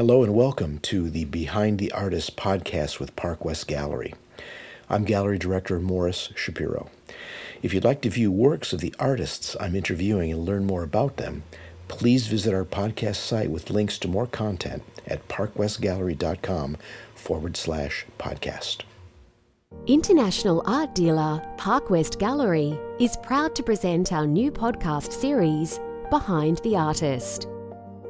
Hello and welcome to the Behind the Artist podcast with Park West Gallery. I'm Gallery Director Morris Shapiro. If you'd like to view works of the artists I'm interviewing and learn more about them, please visit our podcast site with links to more content at parkwestgallery.com forward slash podcast. International art dealer Park West Gallery is proud to present our new podcast series, Behind the Artist.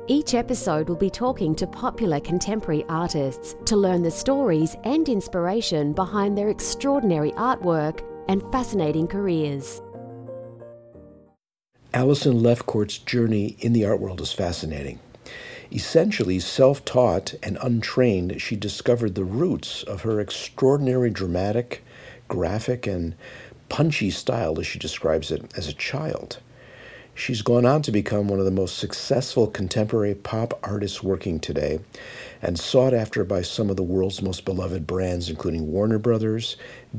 Each episode will be talking to popular contemporary artists to learn the stories and inspiration behind their extraordinary artwork and fascinating careers. Allison Lefcourt's journey in the art world is fascinating. Essentially self taught and untrained, she discovered the roots of her extraordinary dramatic, graphic, and punchy style, as she describes it, as a child. She's gone on to become one of the most successful contemporary pop artists working today and sought after by some of the world's most beloved brands, including Warner Brothers,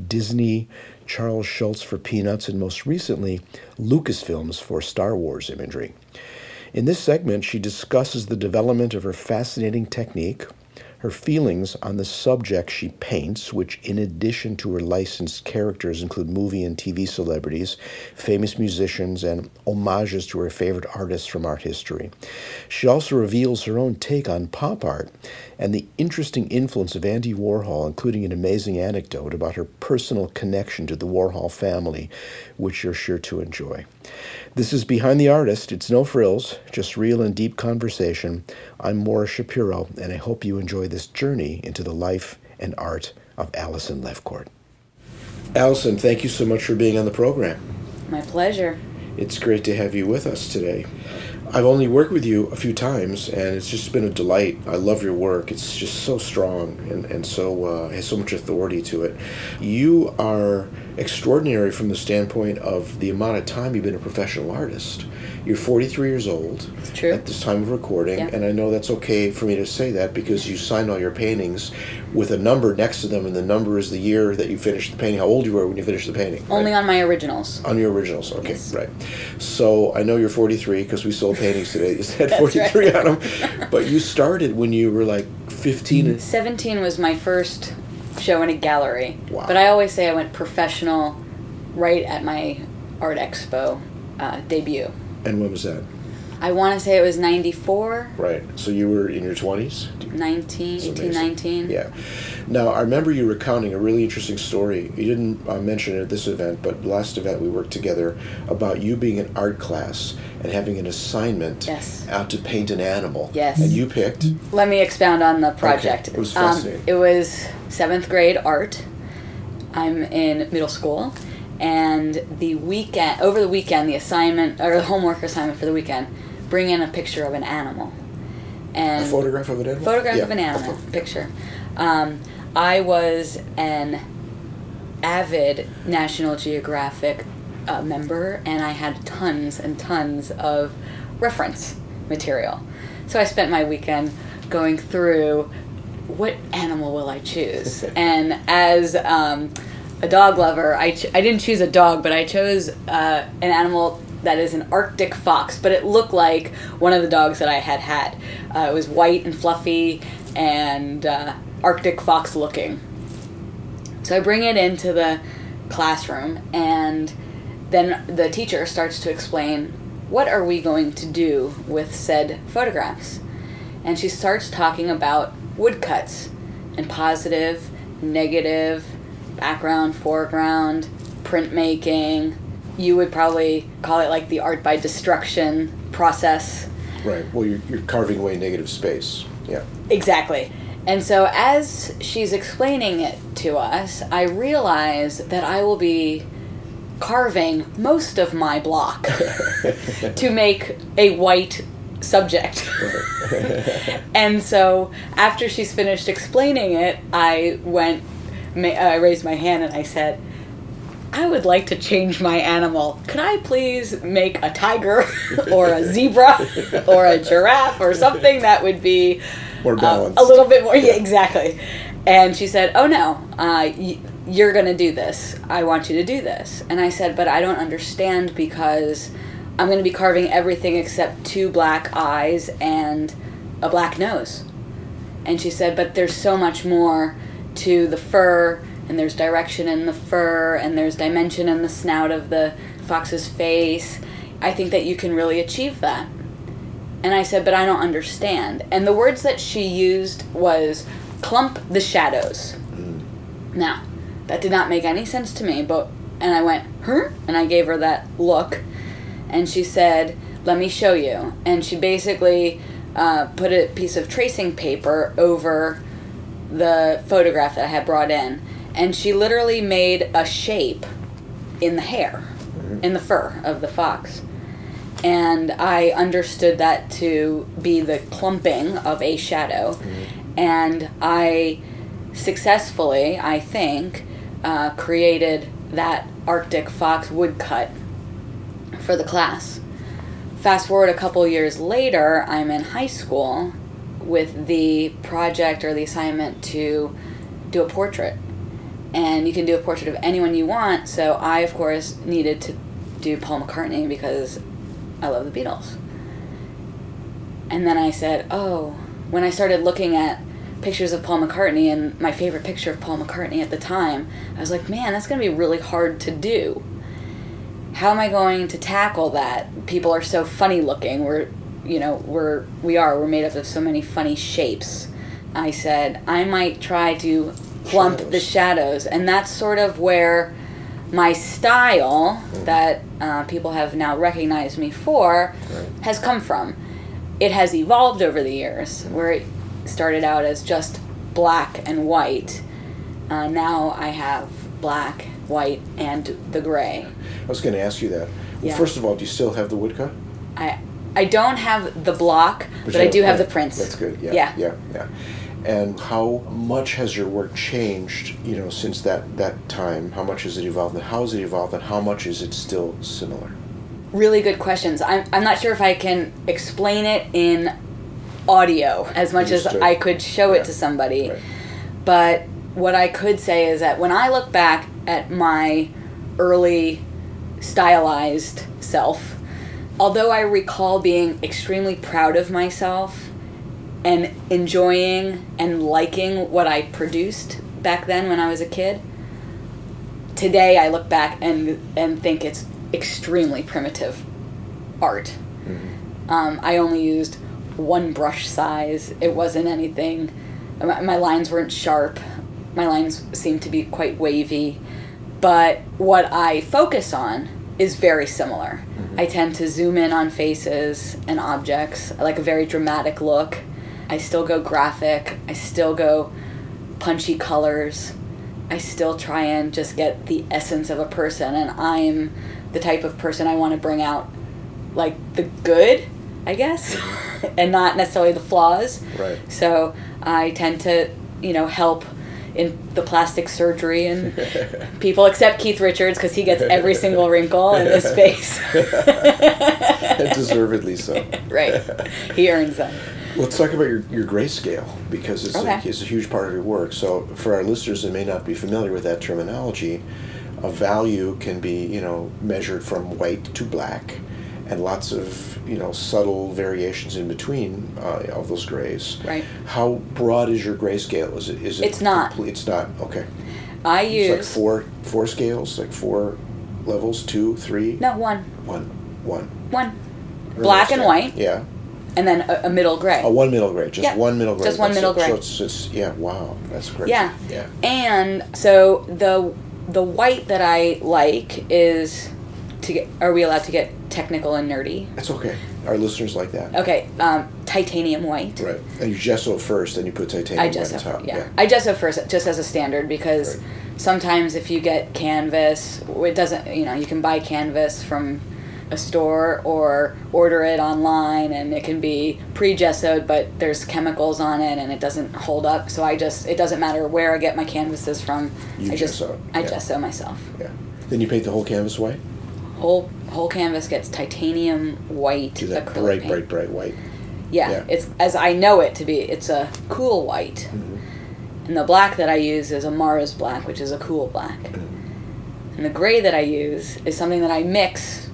Disney, Charles Schulz for Peanuts, and most recently, Lucasfilms for Star Wars imagery. In this segment, she discusses the development of her fascinating technique, her feelings on the subject she paints, which, in addition to her licensed characters, include movie and TV celebrities, famous musicians, and homages to her favorite artists from art history. She also reveals her own take on pop art and the interesting influence of Andy Warhol, including an amazing anecdote about her personal connection to the Warhol family, which you're sure to enjoy. This is Behind the Artist. It's no frills, just real and deep conversation. I'm Morris Shapiro, and I hope you enjoy this journey into the life and art of Allison Lefcourt. Allison, thank you so much for being on the program. My pleasure. It's great to have you with us today. I've only worked with you a few times, and it's just been a delight. I love your work. It's just so strong and, and so uh, has so much authority to it. You are extraordinary from the standpoint of the amount of time you've been a professional artist. You're 43 years old at this time of recording, yeah. and I know that's okay for me to say that because you signed all your paintings with a number next to them, and the number is the year that you finished the painting, how old you were when you finished the painting. Only right? on my originals. On your originals, okay, yes. right. So I know you're 43 because we sold paintings today. You said 43 right. on them, but you started when you were like 15. And 17 was my first show in a gallery. Wow. But I always say I went professional right at my art expo uh, debut. And when was that? I want to say it was 94. Right. So you were in your 20s? 19, 18, 19. Yeah. Now, I remember you recounting a really interesting story. You didn't uh, mention it at this event, but last event we worked together about you being in art class and having an assignment yes. out to paint an animal. Yes. And you picked? Let me expound on the project. Okay. It was fascinating. Um, it was seventh grade art. I'm in middle school and the weekend over the weekend the assignment or the homework assignment for the weekend bring in a picture of an animal and a photograph of an animal photograph yeah. of an animal picture um, i was an avid national geographic uh, member and i had tons and tons of reference material so i spent my weekend going through what animal will i choose and as um, a dog lover. I, ch- I didn't choose a dog, but I chose uh, an animal that is an Arctic fox, but it looked like one of the dogs that I had had. Uh, it was white and fluffy and uh, Arctic fox looking. So I bring it into the classroom, and then the teacher starts to explain what are we going to do with said photographs. And she starts talking about woodcuts and positive, negative, background, foreground, printmaking. You would probably call it like the art by destruction process. Right. Well, you're, you're carving away negative space. Yeah. Exactly. And so, as she's explaining it to us, I realize that I will be carving most of my block to make a white subject. and so, after she's finished explaining it, I went I raised my hand and I said, I would like to change my animal. Could I please make a tiger or a zebra or a giraffe or something that would be more balanced? Uh, a little bit more, yeah, exactly. And she said, Oh no, uh, y- you're going to do this. I want you to do this. And I said, But I don't understand because I'm going to be carving everything except two black eyes and a black nose. And she said, but there's so much more to the fur, and there's direction in the fur, and there's dimension in the snout of the fox's face. I think that you can really achieve that. And I said, but I don't understand. And the words that she used was clump the shadows. Mm. Now, that did not make any sense to me, but and I went, "Huh?" and I gave her that look, and she said, "Let me show you." And she basically uh, put a piece of tracing paper over the photograph that I had brought in, and she literally made a shape in the hair, in the fur of the fox. And I understood that to be the clumping of a shadow. And I successfully, I think, uh, created that Arctic fox woodcut for the class. Fast forward a couple years later, I'm in high school with the project or the assignment to do a portrait. And you can do a portrait of anyone you want, so I, of course, needed to do Paul McCartney because I love the Beatles. And then I said, oh, when I started looking at pictures of Paul McCartney and my favorite picture of Paul McCartney at the time, I was like, man, that's going to be really hard to do. How am I going to tackle that? People are so funny looking. We're, you know, we're we are. We're made up of so many funny shapes. I said I might try to plump the shadows, and that's sort of where my style that uh, people have now recognized me for Right. has come from. It has evolved over the years, where it started out as just black and white. Uh, now I have black, white, and the gray. I was going to ask you that. Well, Yeah. First of all, do you still have the woodcut? I I don't have the block, but, you I do have the prints. That's good. Yeah. Yeah. Yeah. Yeah. And how much has your work changed, you know, since that that time? How much has it evolved, and how has it evolved, and how much is it still similar? Really good questions. I'm I'm not sure if I can explain it in audio as much as I could show Yeah. it to somebody. Right. But what I could say is that when I look back at my early stylized self, although I recall being extremely proud of myself and enjoying and liking what I produced back then when I was a kid, today I look back and and think it's extremely primitive art. Um, I only used one brush size. It wasn't anything. My, my lines weren't sharp. My lines seemed to be quite wavy. But what I focus on is very similar. Mm-hmm. I tend to zoom in on faces and objects. I like a very dramatic look. I still go graphic. I still go punchy colors. I still try and just get the essence of a person, and I'm the type of person I want to bring out, like the good, I guess, and not necessarily the flaws. Right. So I tend to, you know, help in the plastic surgery and people except Keith Richards because he gets every single wrinkle in his face. Deservedly so. right. He earns them. Let's talk about your, your grayscale because it's, a, it's a huge part of your work. So, for our listeners that may not be familiar with that terminology, a value can be you know measured from white to black, and lots of you know subtle variations in between uh, of those grays. Right. How broad is your grayscale? Is it is it? It's not. Complete, it's not. Okay. I It's like use four four scales, like four levels, two, three. no one, One. One. one, Really black and white, Yeah. and then a, a middle gray. Oh, one middle gray, just Yeah, one middle gray. just one middle it. gray. So it's, it's yeah, wow, that's great. Yeah. yeah. And so the the white that I like is to get. Are we allowed to get technical and nerdy? That's okay. Our listeners like that. Okay, um, titanium white. Right. And you gesso first, then you put titanium I gesso, on top. yeah. I gesso first, just as a standard, because Right. sometimes if you get canvas, it doesn't. You know, you can buy canvas from a store or order it online, and it can be pre-gessoed, but there's chemicals on it, and it doesn't hold up. So I just, it doesn't matter where I get my canvases from. You I just, gesso, I yeah. gesso myself. yeah. Then you paint the whole canvas white. Whole whole canvas gets titanium white Do that acrylic bright, paint. bright, bright white. Yeah, Yeah. it's as I know it to be. It's a cool white, Mm-hmm. and the black that I use is a Mars black, which is a cool black. Mm-hmm. And the gray that I use is something that I mix,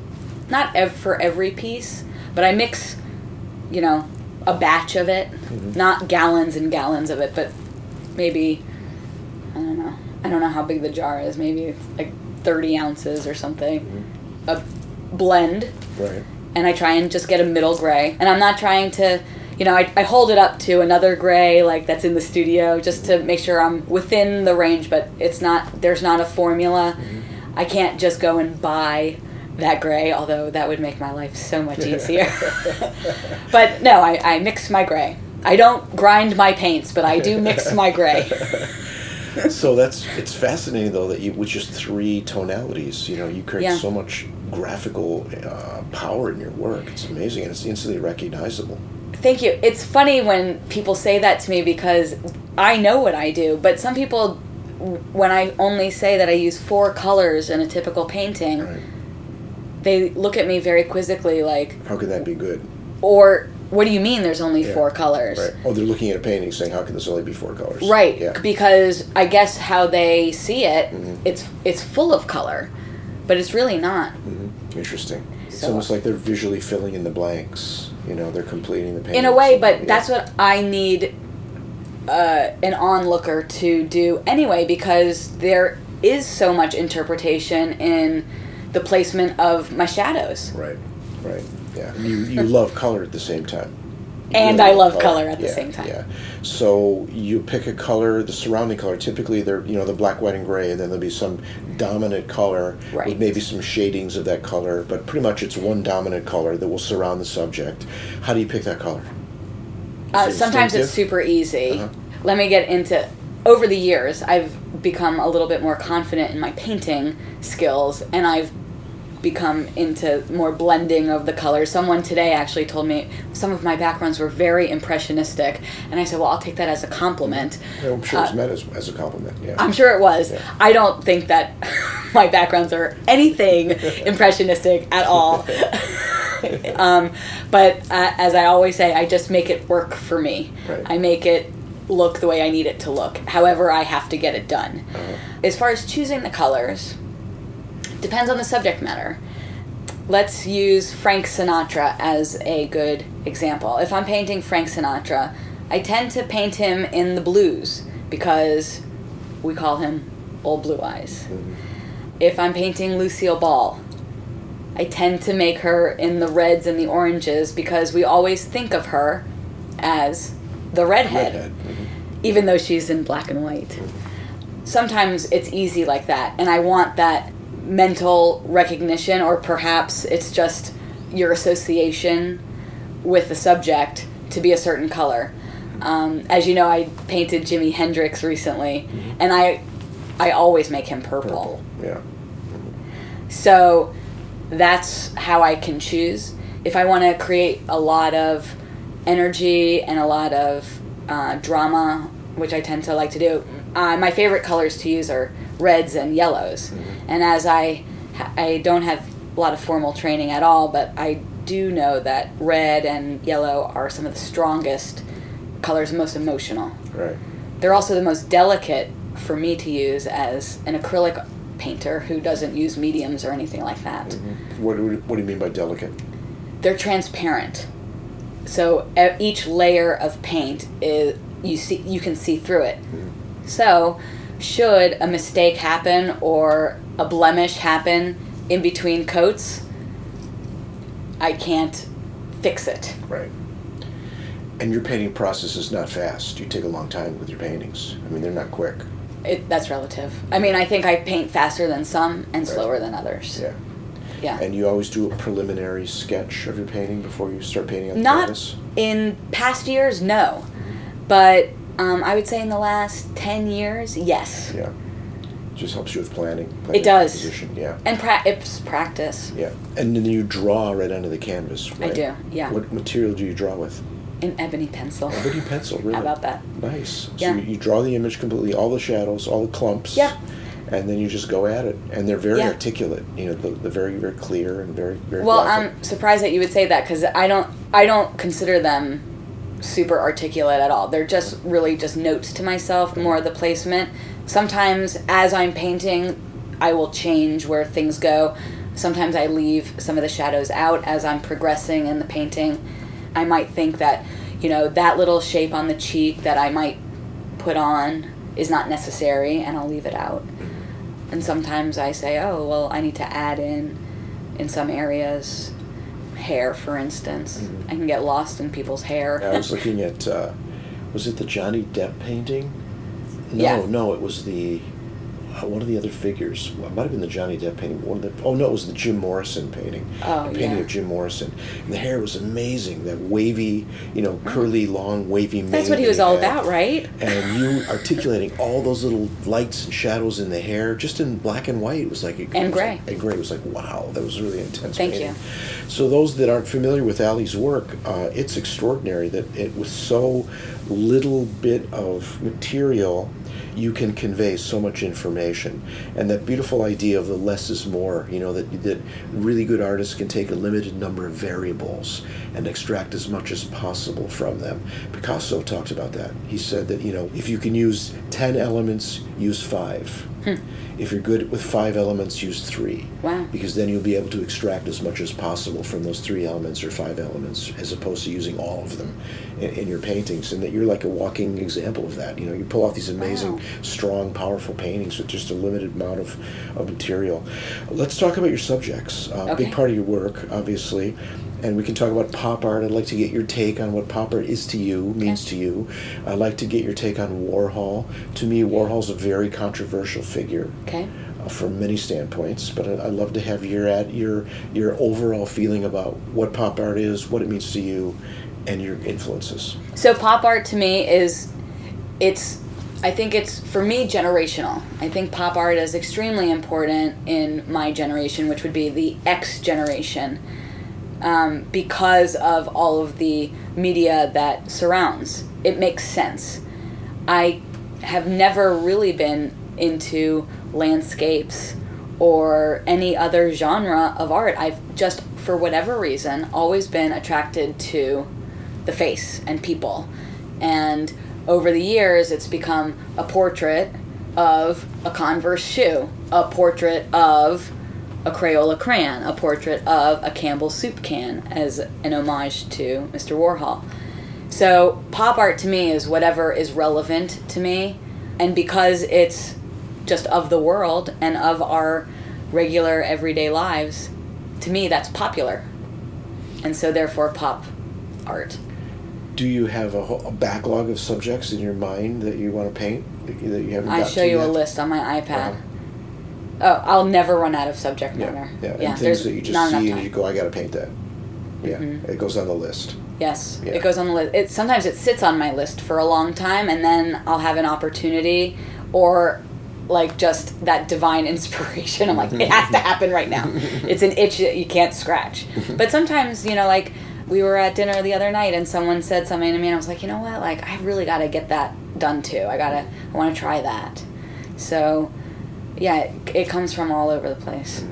not ev- for every piece, but I mix, you know, a batch of it, not gallons and gallons of it, but maybe I don't know. I don't know how big the jar is. Maybe like thirty ounces or something. A blend, Right. and I try and just get a middle gray. And I'm not trying to, you know, I, I hold it up to another gray like that's in the studio just to make sure I'm within the range. But it's not. There's not a formula. Mm-hmm. I can't just go and buy that gray, although that would make my life so much easier. but no, I, I mix my gray. I don't grind my paints, but I do mix my gray. so that's it's fascinating though that you with just three tonalities, you know, you create Yeah. so much graphical uh, power in your work. It's amazing and it's instantly recognizable. Thank you. It's funny when people say that to me because I know what I do, but some people, when I only say that I use four colors in a typical painting, Right. they look at me very quizzically, like, How could that be good? or what do you mean there's only Yeah. four colors? Right. Oh, they're looking at a painting saying, "How can this only be four colors?" Right, Yeah. because I guess how they see it, Mhm. it's it's full of color, but it's really not. hmm Interesting. It's almost like they're visually filling in the blanks. You know, they're completing the painting. In a way, but that's what I need uh, an onlooker to do anyway, because there is so much interpretation in the placement of my shadows. Right. Right. Yeah. You you love color at the same time. You And I love color at the Yeah, same time. Yeah. So you pick a color, the surrounding color. Typically, they're you know the black, white, and gray, and then there'll be some dominant color Right. with maybe some shadings of that color. But pretty much, it's one dominant color that will surround the subject. How do you pick that color? Uh, sometimes it's super easy. Uh-huh. Let me get into. Over the years, I've become a little bit more confident in my painting skills, and I've become into more blending of the colors. Someone today actually told me some of my backgrounds were very impressionistic, and I said, "Well, I'll take that as a compliment." Yeah, I'm sure it's Uh, meant as, as a compliment. Yeah. I'm sure it was. Yeah. I don't think that my backgrounds are anything impressionistic at all. um, but uh, as I always say, I just make it work for me. Right. I make it look the way I need it to look. However, I have to get it done. Uh-huh. As far as choosing the colors, depends on the subject matter. Let's use Frank Sinatra as a good example. If I'm painting Frank Sinatra, I tend to paint him in the blues because we call him Old Blue Eyes. Mhm. If I'm painting Lucille Ball, I tend to make her in the reds and the oranges because we always think of her as the redhead, Redhead. Mhm. even though she's in black and white. Sometimes it's easy like that, and I want that mental recognition, or perhaps it's just your association with the subject to be a certain color. Um, as you know, I painted Jimi Hendrix recently, and I, I always make him Purple. Yeah. so that's how I can choose. If I want to create a lot of energy and a lot of uh, drama, which I tend to like to do, uh, my favorite colors to use are reds and yellows. And as I, I don't have a lot of formal training at all, but I do know that red and yellow are some of the strongest colors, most emotional. Right. They're also the most delicate for me to use as an acrylic painter who doesn't use mediums or anything like that. Mhm. What, do- what do you mean by delicate? They're transparent. So each layer of paint is you see you can see through it. So should a mistake happen or a blemish happen in between coats, I can't fix it. Right. And your painting process is not fast. You take a long time with your paintings. I mean, they're not quick. It, that's relative. I mean, I think I paint faster than some and Right. slower than others. Yeah. Yeah. And you always do a preliminary sketch of your painting before you start painting on the Not canvas? in past years, no. But um, I would say in the last 10 years, yes. Yeah. Just helps you with planning. planning It does. Composition. Yeah. And pra- it's practice. Yeah. And then you draw right onto the canvas, right? do, yeah. What material do you draw with? An ebony pencil. Ebony pencil, really? How about that? Nice. Yeah. You, you draw the image completely, all the shadows, all the clumps. Yeah. And then you just go at it. And they're very Yeah. articulate. You know, the, the very, very clear and very, very Well, graphic. I'm surprised that you would say that because I don't, I don't consider them super articulate at all. They're just really just notes to myself, more the placement. Sometimes as I'm painting, I will change where things go. Sometimes I leave some of the shadows out as I'm progressing in the painting. I might think that, you know, that little shape on the cheek that I might put on is not necessary and I'll leave it out. And sometimes I say, oh, well, I need to add in in some areas hair, for instance. I can get lost in people's hair. I was looking at, uh, was it the Johnny Depp painting? No, Yeah. no, it was the one of the other figures. Well, it might have been the Johnny Depp painting. One of the oh no, it was the Jim Morrison painting. Oh, a painting yeah. of Jim Morrison. And the hair was amazing. That wavy, you know, curly, long, wavy. Mane. That's what he was all had. about, right? And you articulating all those little lights and shadows in the hair, just in black and white. It was like it And gray. like- and gray. It was like wow, that was really intense. Thank painting. you. So those that aren't familiar with Ali's work, uh, it's extraordinary that it was so little bit of material, you can convey so much information, and that beautiful idea of the less is more. You know that that really good artists can take a limited number of variables and extract as much as possible from them. Picasso talked about that. He said that you know if you can use ten elements, use five. If you're good with five elements, use three. Wow. because then you'll be able to extract as much as possible from those three elements or five elements as opposed to using all of them in, in your paintings. And that you're like a walking example of that. You know you pull off these amazing Wow. strong powerful paintings with just a limited amount of, of material. Let's talk about your subjects. Uh, Okay. big part of your work obviously and we can talk about pop art i'd like to get your take on what pop art is to you means Okay. to you i'd like to get your take on warhol to me warhol's a very controversial figure Okay. uh, from many standpoints, but I- I'd love to have your at your your overall feeling about what pop art is, what it means to you, and your influences. So pop art to me is it's I think it's for me generational. I think pop art is extremely important in my generation, which would be the X generation, um, because of all of the media that surrounds. It makes sense. I have never really been into landscapes or any other genre of art. I've just, for whatever reason, always been attracted to the face and people. And over the years, it's become a portrait of a Converse shoe, a portrait of a Crayola crayon, a portrait of a Campbell soup can as an homage to Mr. Warhol. So, pop art to me is whatever is relevant to me. And because it's just of the world and of our regular everyday lives, to me, that's popular. And so, therefore, pop art. Do you have a, whole, a backlog of subjects in your mind that you want to paint that you haven't? I show you a list on my iPad. Uh-huh. Oh, I'll never run out of subject Yeah, matter. yeah, and there's things that you just see and you go, I got to paint that. Yeah, Mm-hmm. it goes on the list. Yes, Yeah. it goes on the list. It sometimes it sits on my list for a long time, and then I'll have an opportunity, or like just that divine inspiration. I'm like, it has to happen right now. It's an itch that you can't scratch. But sometimes, you know, like we were at dinner the other night, and someone said something to me, and I was like, you know what? Like, I really got to get that done too. I gotta, I want to try that. So, yeah, it, it comes from all over the place.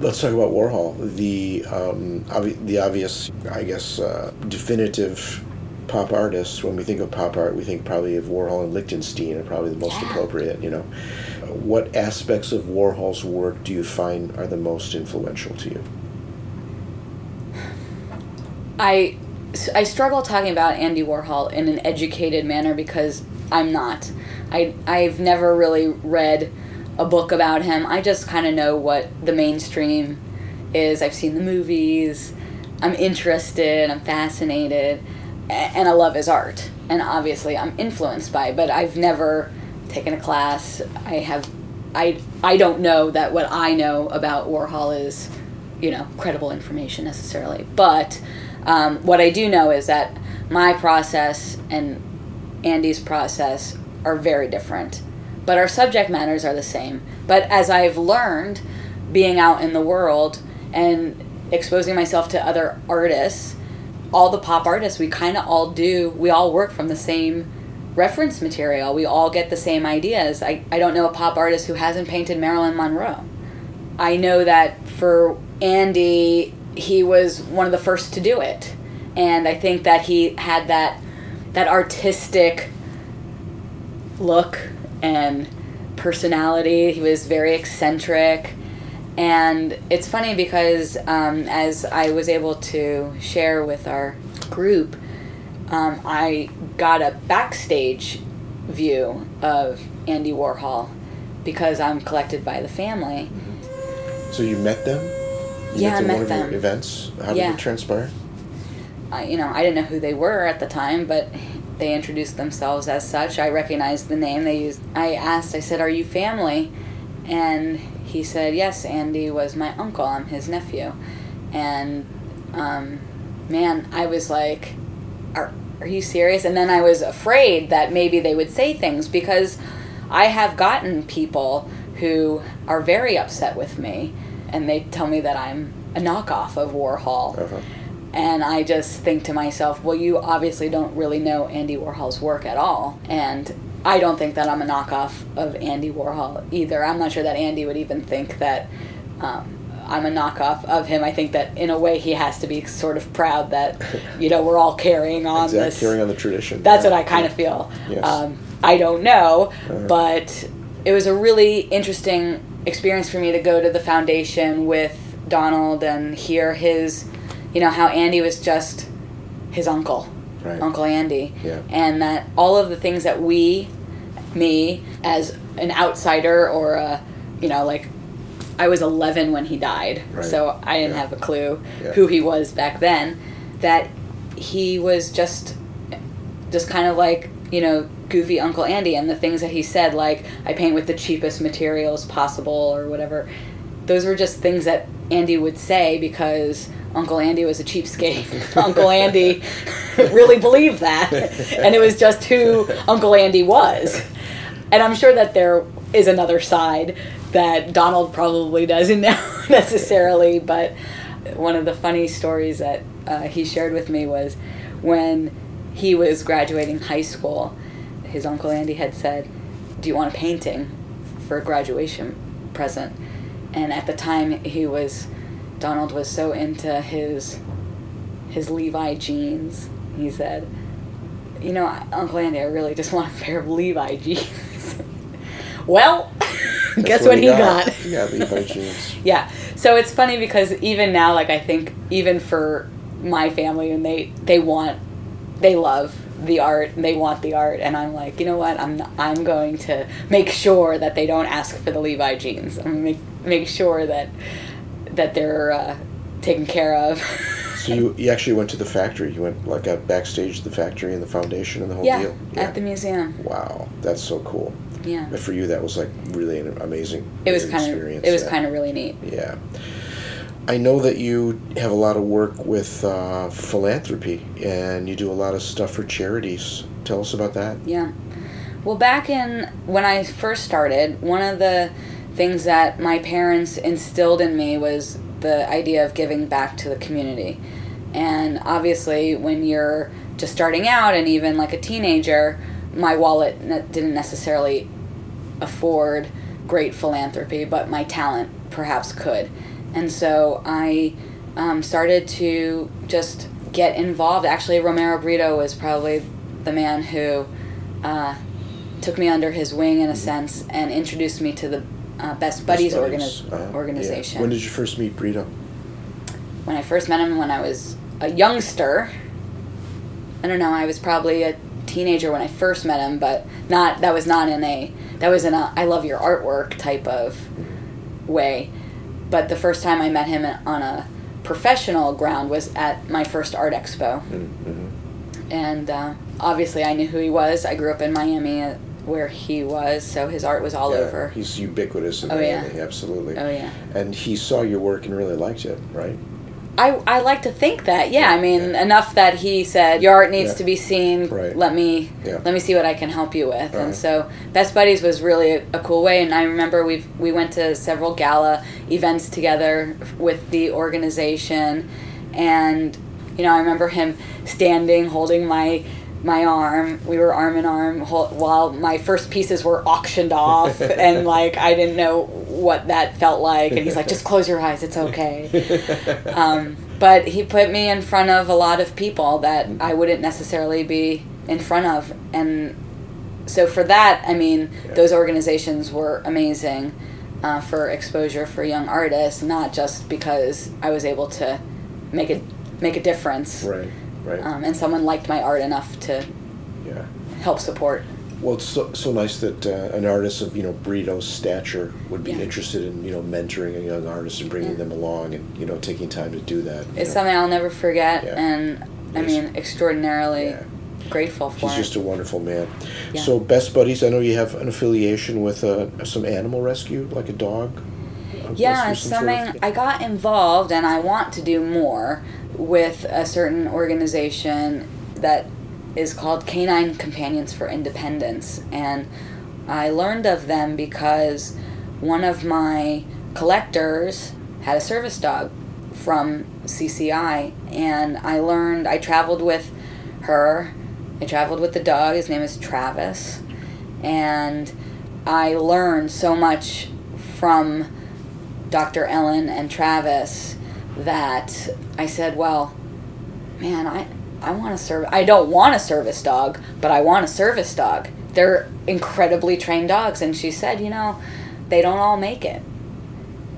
Let's talk about Warhol, the um, obvi- the obvious, I guess, uh, definitive pop artist. When we think of pop art, we think probably of Warhol and Lichtenstein are probably the most Yeah. appropriate. You know, what aspects of Warhol's work do you find are the most influential to you? I, I struggle talking about Andy Warhol in an educated manner because I'm not. I, I've never really read a book about him. I just kind of know what the mainstream is. I've seen the movies. I'm interested. I'm fascinated. And I love his art. And obviously, I'm influenced by it, but I've never taken a class. I have. I, I don't know that what I know about Warhol is you know credible information necessarily but um, what i do know is that my process and andy's process are very different but our subject matters are the same. But as i've learned being out in the world and exposing myself to other artists all the pop artists we kind of all do we all work from the same reference material. We all get the same ideas. I, I don't know a pop artist who hasn't painted marilyn monroe. I know that for Andy, he was one of the first to do it, and I think that he had that that artistic look and personality. He was very eccentric, and it's funny because um, as I was able to share with our group, um, I got a backstage view of Andy Warhol because I'm collected by the family. So you met them? You Yeah, I them met one of your them. events? How Yeah. did it transpire? I, you know, I didn't know who they were at the time, but they introduced themselves as such. I recognized the name they used. I asked, I said, "Are you family?" And he said, "Yes, Andy was my uncle. I'm his nephew." And um, man, I was like, "Are are you serious?" And then I was afraid that maybe they would say things because I have gotten people who are very upset with me, and they tell me that I'm a knockoff of Warhol. Uh-huh. And I just think to myself, well, you obviously don't really know Andy Warhol's work at all. And I don't think that I'm a knockoff of Andy Warhol either. I'm not sure that Andy would even think that um, I'm a knockoff of him. I think that in a way he has to be sort of proud that, you know, we're all carrying on Exactly. this. Carrying on the tradition. That's Yeah. what I kind of feel. Yes. Um, I don't know, Uh-huh. but it was a really interesting experience for me to go to the foundation with Donald and hear his, you know, how Andy was just his uncle, Right. Uncle Andy, Yeah. and that all of the things that we, me as an outsider or a, you know, like. I was 11 when he died, Right. so I didn't Yeah. have a clue Yeah. who he was back then. That he was just just kind of like you know goofy uncle andy and the things that he said like i paint with the cheapest materials possible or whatever those were just things that andy would say because uncle andy was a cheapskate. Uncle andy really believed that. And it was just who uncle andy was. And i'm sure that there is another side that donald probably doesn't know necessarily but one of the funny stories that uh, he shared with me was when he was graduating high school, his uncle Andy had said, "Do you want a painting for a graduation present?" And at the time, he was Donald was so into his his Levi jeans. He said, "You know, Uncle Andy, I really just want a pair of Levi jeans." well, guess what he got? Got Levi jeans. Yeah. So it's funny because even now, like I think even for my family, and they they want, they love the art, and they want the art, and I'm like, you know what? I'm I'm going to make sure that they don't ask for the Levi jeans. I'm gonna make make sure that that they're uh, taken care of. So you, you actually went to the factory. You went like got backstage at the factory and the foundation and the whole yeah, deal. at the museum. Wow, that's so cool. Yeah. But for you, that was like really an amazing. It was kind of it was yeah. kind of really neat. Yeah. I know that you have a lot of work with uh, philanthropy and you do a lot of stuff for charities. Tell us about that. Yeah. Well, back in when I first started, one of the things that my parents instilled in me was the idea of giving back to the community. And obviously, when you're just starting out and even like a teenager, my wallet ne- didn't necessarily afford great philanthropy, but my talent perhaps could. And so I um, started to just get involved. Actually, Romero Britto was probably the man who uh, took me under his wing in a sense and introduced me to the uh, Best Buddies, organiz- Uh, yeah. organization. When did you first meet Britto? when I first met him when I was a youngster. I don't know, I was probably a teenager when I first met him, but not that was not in a that was in a I love your artwork type of way. But the first time I met him on a professional ground was at my first art expo. Mm-hmm. And uh, obviously I knew who he was. I grew up in Miami uh, where he was, so his art was all yeah, over. He's ubiquitous in Oh, yeah. Absolutely. Oh yeah. And he saw your work and really liked it, right? I, I like to think that yeah I mean Yeah. enough that he said your art needs Yeah. to be seen Right. let me Yeah. let me see what I can help you with and Right. so Best Buddies was really a, a cool way and I remember we we went to several gala events together with the organization and you know I remember him standing holding my my arm we were arm in arm while my first pieces were auctioned off and like I didn't know what that felt like and he's like just close your eyes it's okay um, but he put me in front of a lot of people that I wouldn't necessarily be in front of, and so for that, I mean, Yeah. those organizations were amazing uh, for exposure for young artists, not just because I was able to make a make a difference, right. Right. um, and someone liked my art enough to yeah. help support. Well, it's so, so nice that uh, an artist of you know Britto's stature would be Yeah. interested in you know mentoring a young artist and bringing Yeah. them along and you know taking time to do that. It's know. something I'll never forget, and I Yes. mean, extraordinarily grateful for He's it. just a wonderful man. So, best buddies. I know you have an affiliation with uh, some animal rescue, like a dog. Yeah, rescue, it's some sort of- something I got involved, and I want to do more with a certain organization that is called Canine Companions for Independence. And I learned of them because one of my collectors had a service dog from CCI, and I learned, I traveled with her, I traveled with the dog, his name is Travis, and I learned so much from Dr. Ellen and Travis that I said, well, man, I, I want a service. I don't want a service dog, but I want a service dog. They're incredibly trained dogs. And she said, you know, they don't all make it.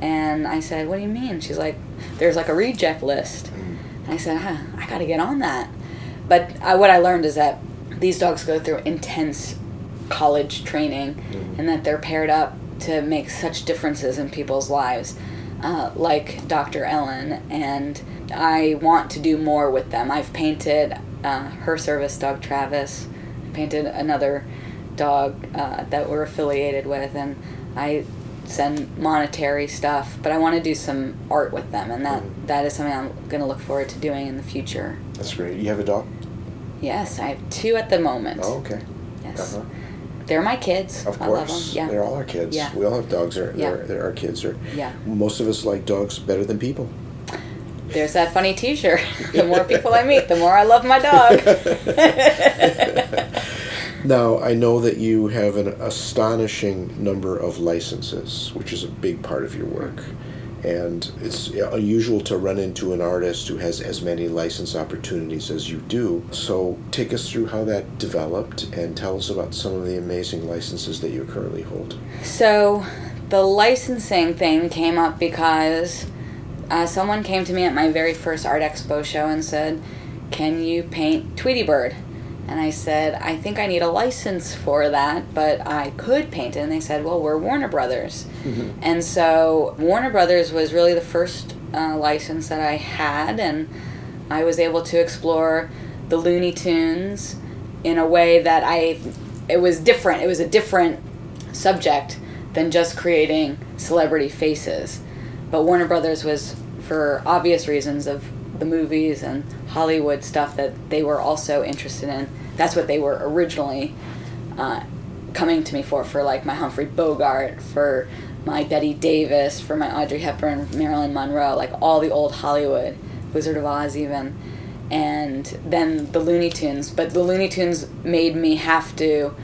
And I said, what do you mean? She's like, there's like a reject list. And I said, huh, I got to get on that. But I, what I learned is that these dogs go through intense college training mm-hmm. and that they're paired up to make such differences in people's lives, uh, like Dr. Ellen. And I want to do more with them. I've painted uh, her service dog, Travis, painted another dog uh, that we're affiliated with, and I send monetary stuff, but I want to do some art with them, and that, that is something I'm going to look forward to doing in the future. That's great. You have a dog? Yes, I have two at the moment. Oh, okay. Yes. Uh-huh. They're my kids. Of I love course, them. Yeah. they're all our kids. Yeah. We all have dogs. They're, Yeah. they're, they're our kids. Are Yeah. most of us like dogs better than people. There's that funny T-shirt. the more people I meet, the more I love my dog. Now, I know that you have an astonishing number of licenses, which is a big part of your work. And it's unusual to run into an artist who has as many license opportunities as you do. So, take us through how that developed and tell us about some of the amazing licenses that you currently hold. So, the licensing thing came up because uh, someone came to me at my very first art expo show and said, "Can you paint Tweety Bird?" And I said, "I think I need a license for that, but I could paint it." And they said, "Well, we're Warner Brothers," and so Warner Brothers was really the first uh, license that I had, and I was able to explore the Looney Tunes in a way that I it was different. It was a different subject than just creating celebrity faces. But Warner Brothers was for obvious reasons of the movies and Hollywood stuff that they were also interested in. That's what they were originally uh, coming to me for, for like my Humphrey Bogart, for my Bette Davis, for my Audrey Hepburn, Marilyn Monroe, like all the old Hollywood, Wizard of Oz even. And then the Looney Tunes. But the Looney Tunes made me have to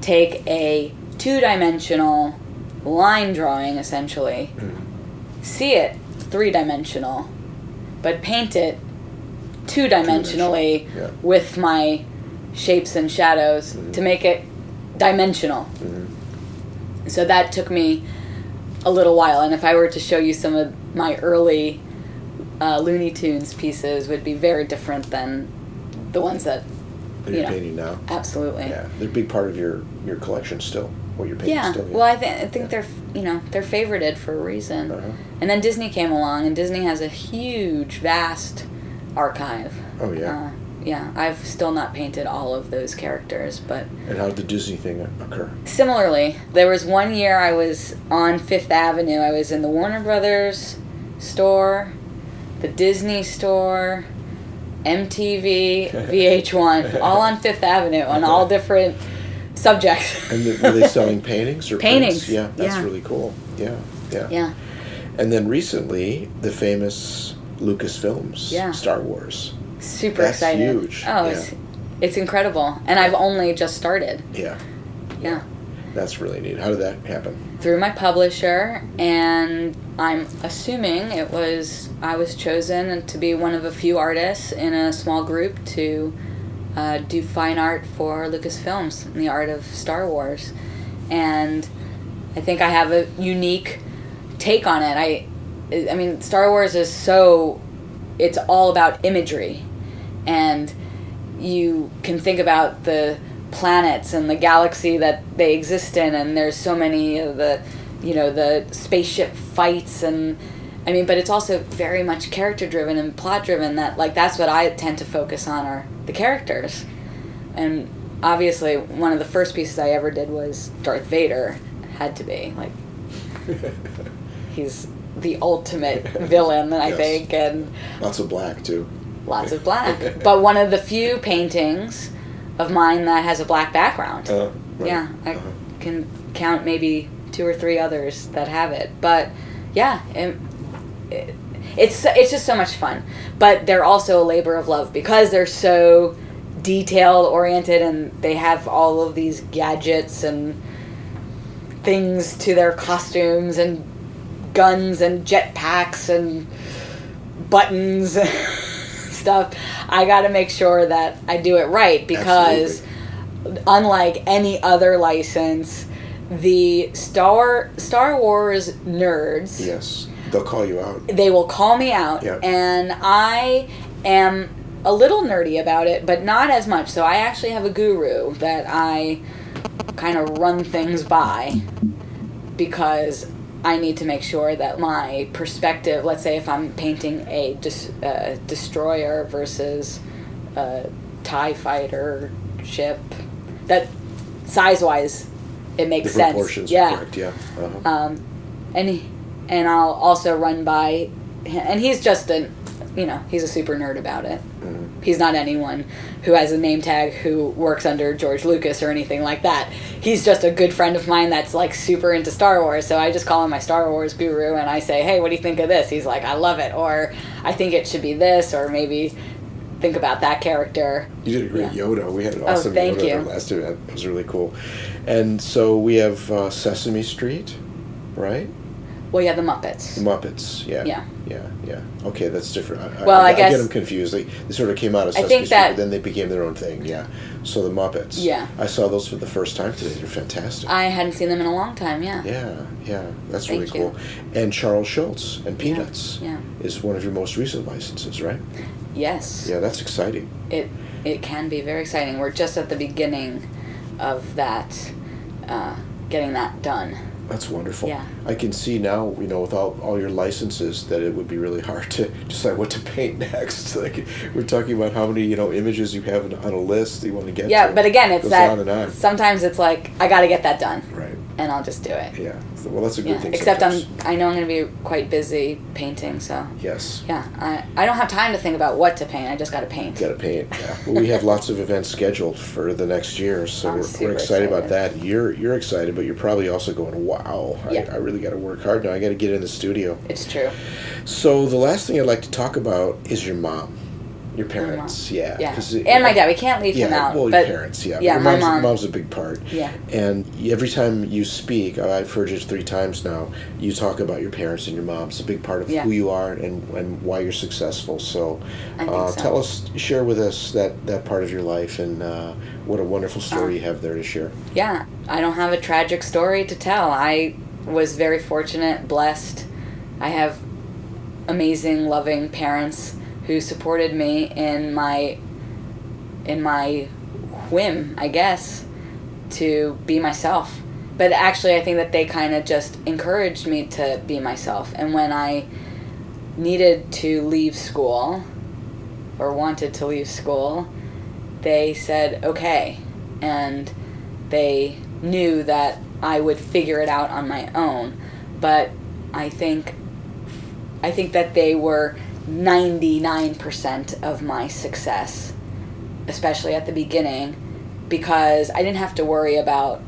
take a two dimensional line drawing essentially, see it three dimensional, but paint it two dimensionally yeah. with my shapes and shadows to make it dimensional. So that took me a little while, and if I were to show you some of my early uh, Looney Tunes pieces, would be very different than the ones that That you you're know. painting now. Absolutely. Yeah, they're a big part of your, your collection still. You're painting Yeah. still. Well, I, th- I think they're you know they're favorited for a reason. Uh-huh. And then Disney came along, and Disney has a huge, vast archive. Oh, yeah. Uh, yeah. I've still not painted all of those characters, but And how did the Disney thing occur? similarly, there was one year I was on Fifth Avenue. I was in the Warner Brothers store, the Disney store, MTV, VH1, all on Fifth Avenue on all different subjects. And the, were they selling paintings or Paintings, prints? Yeah, that's yeah. really cool. Yeah, yeah. yeah. And then recently, the famous Lucasfilms Yeah. Star Wars. super That's excited. huge, Oh, yeah. it's, it's incredible. And I've only just started. Yeah, Yeah. that's really neat. How did that happen? Through my publisher, and I'm assuming it was, I was chosen to be one of a few artists in a small group to uh, do fine art for Lucasfilms and the art of Star Wars. And I think I have a unique take on it. I, I mean, Star Wars is so, it's all about imagery. and you can think about the planets and the galaxy that they exist in and there's so many of the you know the spaceship fights and I mean but it's also very much character driven and plot driven that like that's what I tend to focus on are the characters and obviously one of the first pieces I ever did was Darth Vader had to be like he's the ultimate villain I Yes. think and Lots of black too. lots of black but one of the few paintings of mine that has a black background Uh, right. yeah i Uh-huh. can count maybe two or three others that have it but yeah it, it, it's it's just so much fun. But they're also a labor of love because they're so detailed oriented and they have all of these gadgets and things to their costumes and guns and jetpacks and buttons and stuff. I got to make sure that i do it right because unlike any other license, the Star Star Wars nerds Yes, they'll call you out. they will call me out, Yeah. and I am a little nerdy about it, but not as much. So I actually have a guru that I kind of run things by because I need to make sure that my perspective, let's say if I'm painting a dis- uh, destroyer versus a TIE fighter ship, that size wise it makes The sense. proportions yeah correct. Yeah. Uh-huh. um, and he, and I'll also run by, and he's just a, you know, he's a super nerd about it. Mm-hmm. He's not anyone who has a name tag who works under George Lucas or anything like that. He's just a good friend of mine that's like super into Star Wars. So I just call him my Star Wars guru, and I say, "Hey, what do you think of this?" He's like, "I love it," or "I think it should be this," or maybe think about that character. You did a great Yeah. Yoda. We had an Oh, awesome thank Yoda you. last event. It was really cool. And so we have uh, Sesame Street, right? Well, yeah, the Muppets. The Muppets. Yeah. Yeah. Yeah. Yeah. Okay, that's different. I, Well, I I, guess- get them confused. They, they sort of came out of I think Street, that- but then they became their own thing. Yeah. So the Muppets. Yeah. I saw those for the first time today. They're fantastic. I hadn't seen them in a long time. Yeah. yeah. Yeah. That's Thank really you. cool. And Charles Schulz and Peanuts Yeah. is one of your most recent licenses, right? Yes. Yeah, that's exciting. it it can be very exciting. We're just at the beginning of that, uh, getting that done. That's wonderful. Yeah. I can see now, you know, with all, all your licenses, that it would be really hard to decide what to paint next. Like we're talking about how many, you know, images you have on a list that you want to get. Yeah, to. but again, it's Goes that on and on. sometimes it's like I got to get that done, Right. And I'll just do it. Yeah. So, well, that's a good Yeah. thing. Except I'm, I know I'm going to be quite busy painting, so Yes. yeah, I I don't have time to think about what to paint. I just got to paint. Got to paint. Yeah. well, we have lots of events scheduled for the next year, so I'm we're, we're excited, about that. You're you're excited, but you're probably also going, "Wow, Yeah. I, I really got to work hard now. I got to get in the studio." It's true. So the last thing I'd like to talk about is your mom, your parents. Yeah. Yeah, and my dad. We can't leave Yeah, him out. well, but your parents, yeah. yeah, your my mom's, mom- mom's a big part. Yeah. And every time you speak, I've heard it three times now, you talk about your parents and your mom. It's a big part of Yeah. who you are and, and why you're successful. So, I think uh, so. tell us, share with us that, that part of your life and uh, what a wonderful story Uh, you have there to share. yeah, I don't have a tragic story to tell. I was very fortunate, blessed. I have amazing, loving parents who supported me in my in my whim, I guess, to be myself. But actually, I think that they kind of just encouraged me to be myself. And when I needed to leave school or wanted to leave school, they said, okay. And they knew that I would figure it out on my own. But I think I think that they were 99% of my success, especially at the beginning, because I didn't have to worry about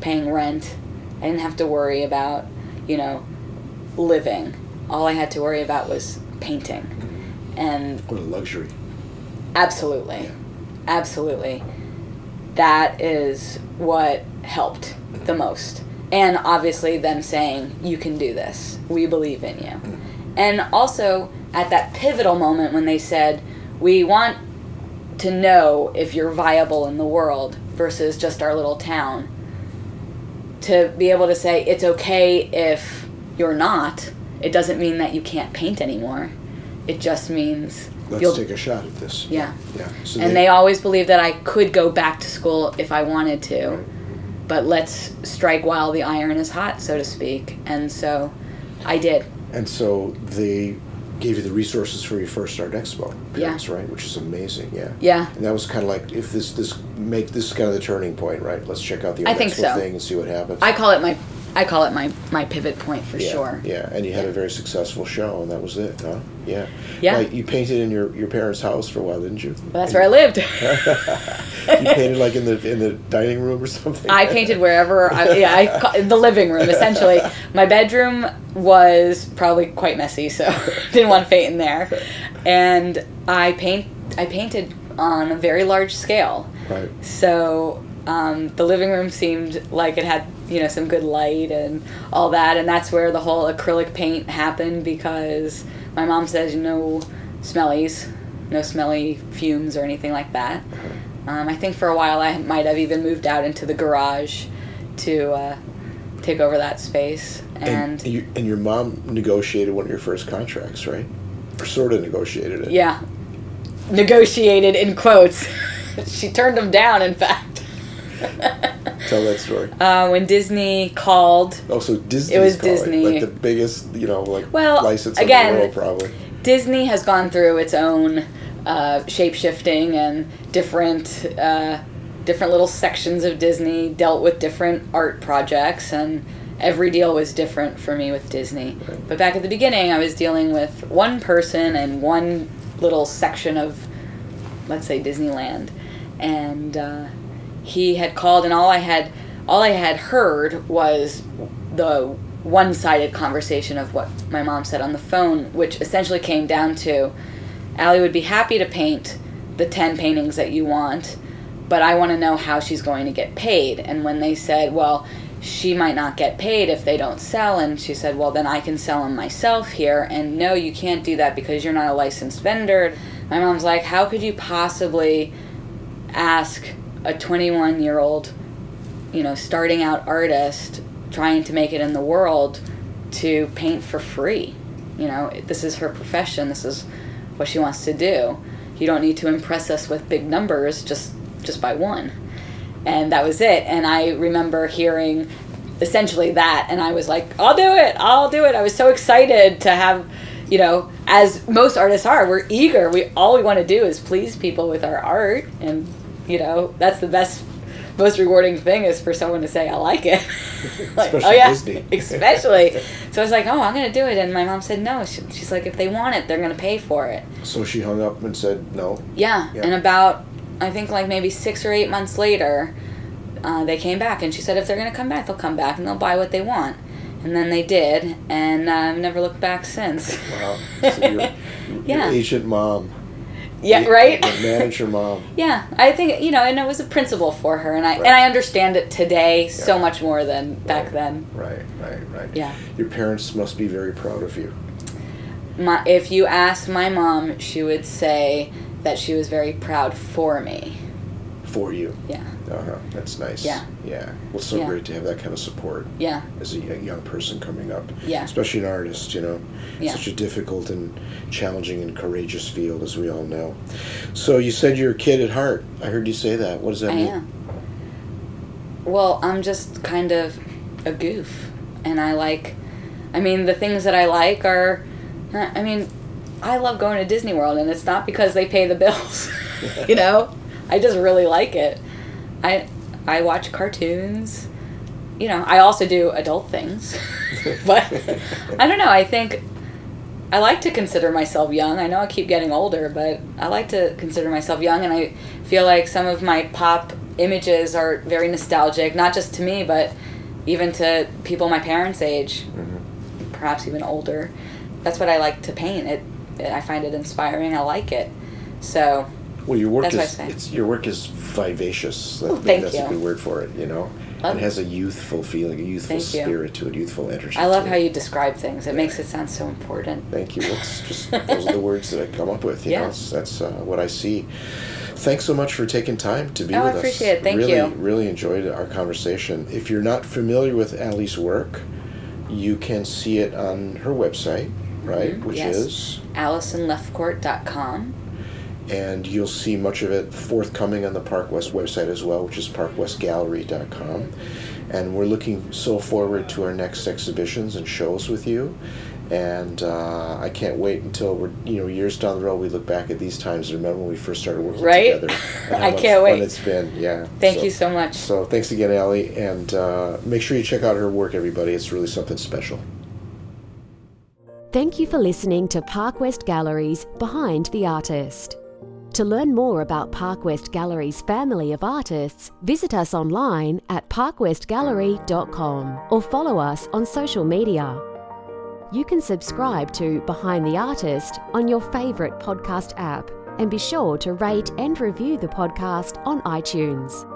paying rent. I didn't have to worry about, you know, living. All I had to worry about was painting. And What a luxury. Absolutely. Absolutely. That is what helped the most. And obviously, them saying, You can do this. We believe in you. Mm. And also, at that pivotal moment when they said, We want to know if you're viable in the world versus just our little town, to be able to say, It's okay if you're not, it doesn't mean that you can't paint anymore. It just means let's take a shot at this. Yeah. Yeah. So and they always believed that I could go back to school if I wanted to, but let's strike while the iron is hot, so to speak. And so I did. And so they gave you the resources for your first art expo. Yeah. Right, which is amazing. Yeah. Yeah. And that was kind of like if this this make this kind of the turning point, right? Let's check out the I art think expo so. thing and see what happens. I call it my I call it my my pivot point for yeah, sure. Yeah, and you had a very successful show, and that was it, huh? Yeah. Yeah. Like you painted in your, your parents' house for a while, didn't you? But that's where I lived. you painted like in the in the dining room or something. I painted wherever. I, yeah, I, ca- the living room essentially. My bedroom was probably quite messy, so didn't want to paint in there. And I paint. I painted on a very large scale. Right. So um, the living room seemed like it had you know some good light and all that, and that's where the whole acrylic paint happened because my mom says no smellies, no smelly fumes or anything like that. Um, I think for a while I might have even moved out into the garage to uh, take over that space, And and, you, and your mom negotiated one of your first contracts, right? Or sort of negotiated it. yeah, negotiated in quotes. she turned them down, in fact. Tell that story. uh, when Disney called Oh, so Disney. It was Disney. like the biggest, you know, like Well, license again- in the world, probably. Disney has gone through its own uh, shape shifting and different uh, different little sections of Disney dealt with different art projects and every deal was different for me with Disney. Right. But back at the beginning, I was dealing with one person and one little section of, let's say, Disneyland, and uh, he had called, and all I had all I had heard was the one-sided conversation of what my mom said on the phone, which essentially came down to, Allie would be happy to paint the ten paintings that you want, but I want to know how she's going to get paid. And when they said, well, she might not get paid if they don't sell, and she said, well, then I can sell them myself here. And no, you can't do that because you're not a licensed vendor. My mom's like, how could you possibly ask a 21 year old, you know, starting out artist trying to make it in the world to paint for free? You know, this is her profession. This is what she wants to do. You don't need to impress us with big numbers just just by one. And that was it. And I remember hearing essentially that and I was like, I'll do it. I'll do it. I was so excited to have, you know, as most artists are, we're eager. We all we want to do is please people with our art and you know, that's the best most rewarding thing is for someone to say I like it. like, Especially oh yeah, Disney. especially. So I was like, oh, I'm gonna do it, and my mom said no. She, she's like, if they want it, they're gonna pay for it. So she hung up and said no. Yeah, Yeah. and about I think like maybe six or eight months later, uh, they came back, and she said if they're gonna come back, they'll come back and they'll buy what they want. And then they did, and uh, I've never looked back since. Wow. So your, Yeah. your agent mom. Yeah, your- right. your manager mom. Yeah, I think you know, and it was a principle for her, and I Right. and I understand it today so much more than back Right. then. Right, right, right. Yeah. Your parents must be very proud of you. My, if you asked my mom, she would say that she was very proud for me. For you. Yeah, Uh-huh. That's nice. Yeah. Yeah. Well, so Yeah. great to have that kind of support yeah, as a young person coming up. Yeah. Especially an artist, you know. Yeah. Such a difficult and challenging and courageous field, as we all know. So you said you're a kid at heart. I heard you say that. What does that I mean? am. Well, I'm just kind of a goof, and I like. I mean, the things that I like are. I mean, I love going to Disney World, and it's not because they pay the bills. you know, I just really like it. I I watch cartoons. You know, I also do adult things, but I don't know. I think I like to consider myself young. I know I keep getting older, but I like to consider myself young, and I feel like some of my pop images are very nostalgic, not just to me, but even to people my parents' age, mm-hmm. perhaps even older. That's what I like to paint. It, I find it inspiring. I like it. So, Well, your work That's what is I say. it's your work is vivacious. That, Oh, thank that's you. a good word for it. You know, Love it has a youthful feeling, a youthful Thank you. spirit to it, youthful energy. I love to how it. you describe things. It makes it sound so important. Thank you. It's just those are the words that I come up with. You Yeah. know, that's uh, what I see. Thanks so much for taking time to be Oh, I with us. I appreciate it. Thank really, you. Really enjoyed our conversation. If you're not familiar with Allie's work, you can see it on her website, right? Mhm, Which yes. is AllisonLefcourt.com. and you'll see much of it forthcoming on the Park West website as well, which is parkwestgallery.com. And we're looking so forward to our next exhibitions and shows with you. And uh, I can't wait until we're you know years down the road we look back at these times and remember when we first started working Right? together. and how I much can't fun wait. It's been yeah. Thank you so much. So thanks again, Allie, and uh, make sure you check out her work, everybody. It's really something special. Thank you for listening to Park West Galleries Behind the Artist. To learn more about Park West Gallery's family of artists, visit us online at parkwestgallery.com or follow us on social media. You can subscribe to Behind the Artist on your favourite podcast app and be sure to rate and review the podcast on iTunes.